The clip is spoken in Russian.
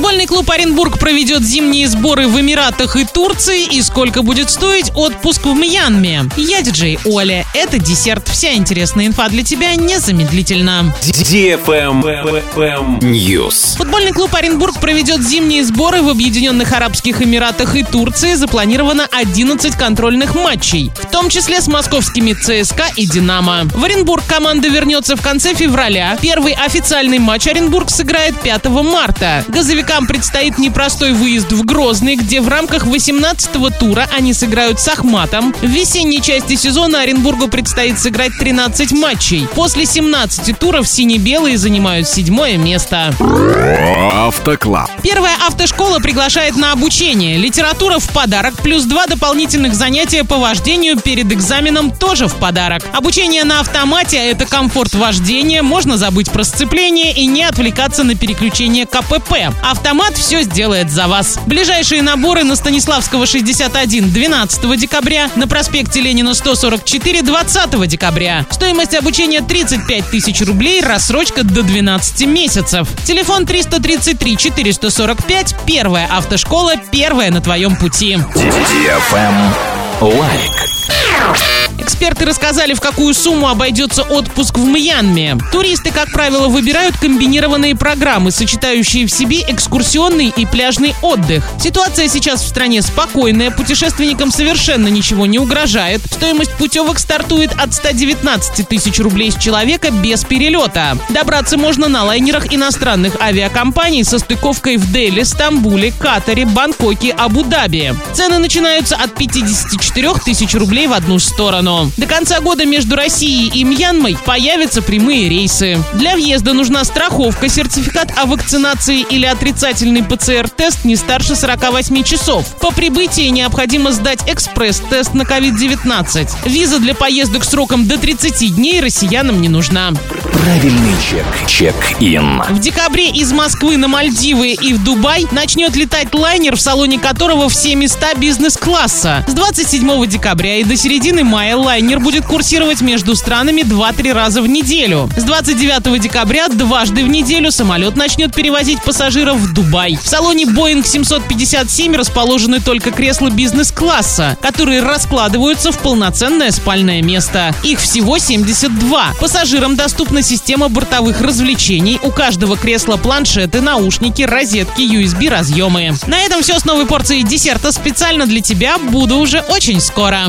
Футбольный клуб Оренбург проведет зимние сборы в Эмиратах и Турции. И сколько будет стоить отпуск в Мьянме? Я диджей Оля. Это десерт. Вся интересная инфа для тебя незамедлительно. News. Футбольный клуб Оренбург проведет зимние сборы в Объединенных Арабских Эмиратах и Турции. Запланировано 11 контрольных матчей, в том числе с московскими ЦСКА и Динамо. В Оренбург команда вернется в конце февраля. Первый официальный матч Оренбург сыграет 5 марта. Газовикам предстоит непростой выезд в Грозный, где в рамках 18-го тура они сыграют с Ахматом. В весенней части сезона Оренбургу предстоит сыграть 13 матчей. После 17 туров сине-белые занимают седьмое место. Автоклаб. Первая автошкола приглашает на обучение. Литература в подарок, плюс два дополнительных занятия по вождению перед экзаменом тоже в подарок. Обучение на автомате – это комфорт вождения, можно забыть про сцепление и не отвлекаться на переключение КПП. Автомат все сделает за вас. Ближайшие наборы на Станиславского 61 12 декабря, на проспекте Ленина 144 20 декабря. Стоимость обучения 35 тысяч рублей, рассрочка до 12 месяцев. Телефон 333 445, первая автошкола, первая на твоем пути. Лайк. Эксперты рассказали, в какую сумму обойдется отпуск в Мьянме. Туристы, как правило, выбирают комбинированные программы, сочетающие в себе экскурсионный и пляжный отдых. Ситуация сейчас в стране спокойная, путешественникам совершенно ничего не угрожает. Стоимость путевок стартует от 119 тысяч рублей с человека без перелета. Добраться можно на лайнерах иностранных авиакомпаний со стыковкой в Дели, Стамбуле, Катаре, Бангкоке, Абу-Даби. Цены начинаются от 54 тысяч рублей в одну сторону. До конца года между Россией и Мьянмой появятся прямые рейсы. Для въезда нужна страховка, сертификат о вакцинации или отрицательный ПЦР-тест не старше 48 часов. По прибытии необходимо сдать экспресс-тест на COVID-19. Виза для поездок сроком до 30 дней россиянам не нужна. Правильный чек. Чек-ин. В декабре из Москвы на Мальдивы и в Дубай начнет летать лайнер, в салоне которого все места бизнес-класса. С 27 декабря и до середины мая лайнер будет курсировать между странами 2-3 раза в неделю. С 29 декабря дважды в неделю самолет начнет перевозить пассажиров в Дубай. В салоне Boeing 757 расположены только кресла бизнес-класса, которые раскладываются в полноценное спальное место. Их всего 72. Пассажирам доступна система бортовых развлечений. У каждого кресла планшеты, наушники, розетки, USB-разъемы. На этом все с новой порцией десерта специально для тебя. Буду уже очень скоро.